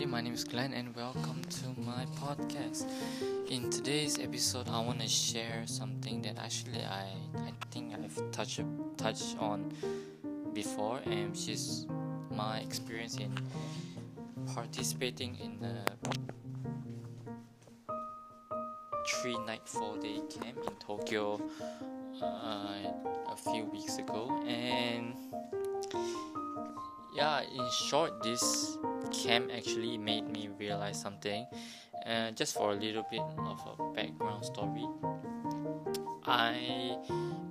everybody. My name is Glenn, and welcome to my podcast. In today's episode, I want to share something that actually I I think I've touched touched on before, and she's my experience in participating in a three night four day camp in Tokyo uh, a few weeks ago, and yeah, in short, this camp actually made me realize something. Uh, just for a little bit of a background story, I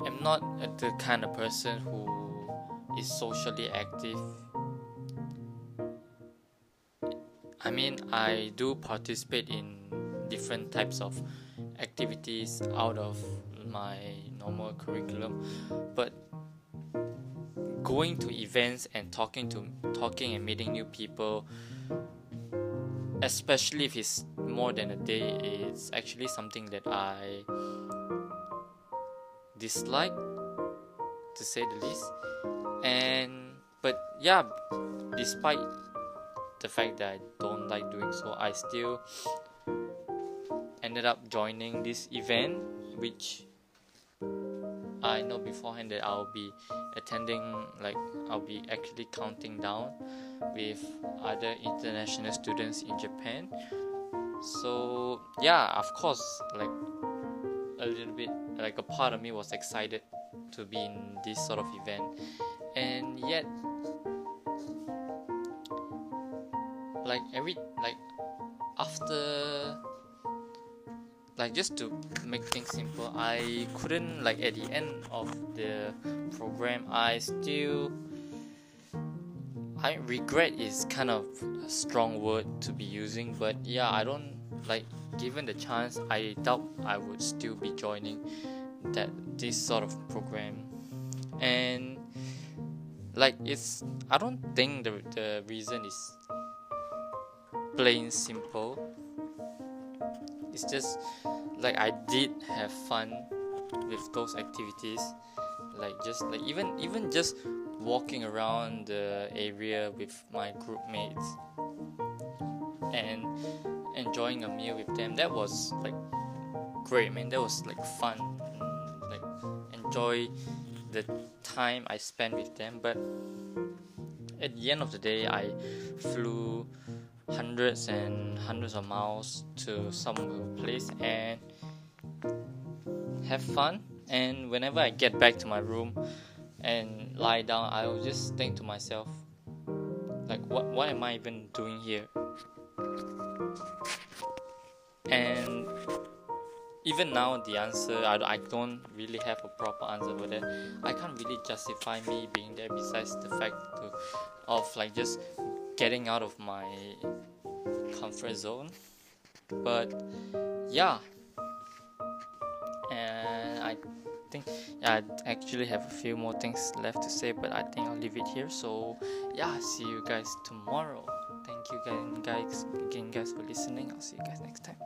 am not the kind of person who is socially active. I mean, I do participate in different types of activities out of my normal curriculum, but going to events and talking to talking and meeting new people especially if it's more than a day it's actually something that i dislike to say the least. And but yeah despite the fact that i don't like doing so i still ended up joining this event which I know beforehand that I'll be attending, like, I'll be actually counting down with other international students in Japan. So, yeah, of course, like, a little bit, like, a part of me was excited to be in this sort of event, and yet, like, every, like, after like just to make things simple i couldn't like at the end of the program i still i regret is kind of a strong word to be using but yeah i don't like given the chance i doubt i would still be joining that this sort of program. And like it's i don't think the, the reason is plain simple. It's just like I did have fun with those activities like just like even even just walking around the area with my group mates and enjoying a meal with them that was like great man. That was like fun. Like enjoy the time I spent with them. But at the end of the day I flew hundreds and hundreds of miles to some place and have fun. And whenever I get back to my room and lie down I will just think to myself like what what am I even doing here? And even now the answer I, I don't really have a proper answer for that. I can't really justify me being there besides the fact to, of like just getting out of my comfort zone. But yeah. And i think yeah, i actually have a few more things left to say but i think i'll leave it here. So yeah see you guys tomorrow. Thank you again, guys again guys for listening. I'll see you guys next time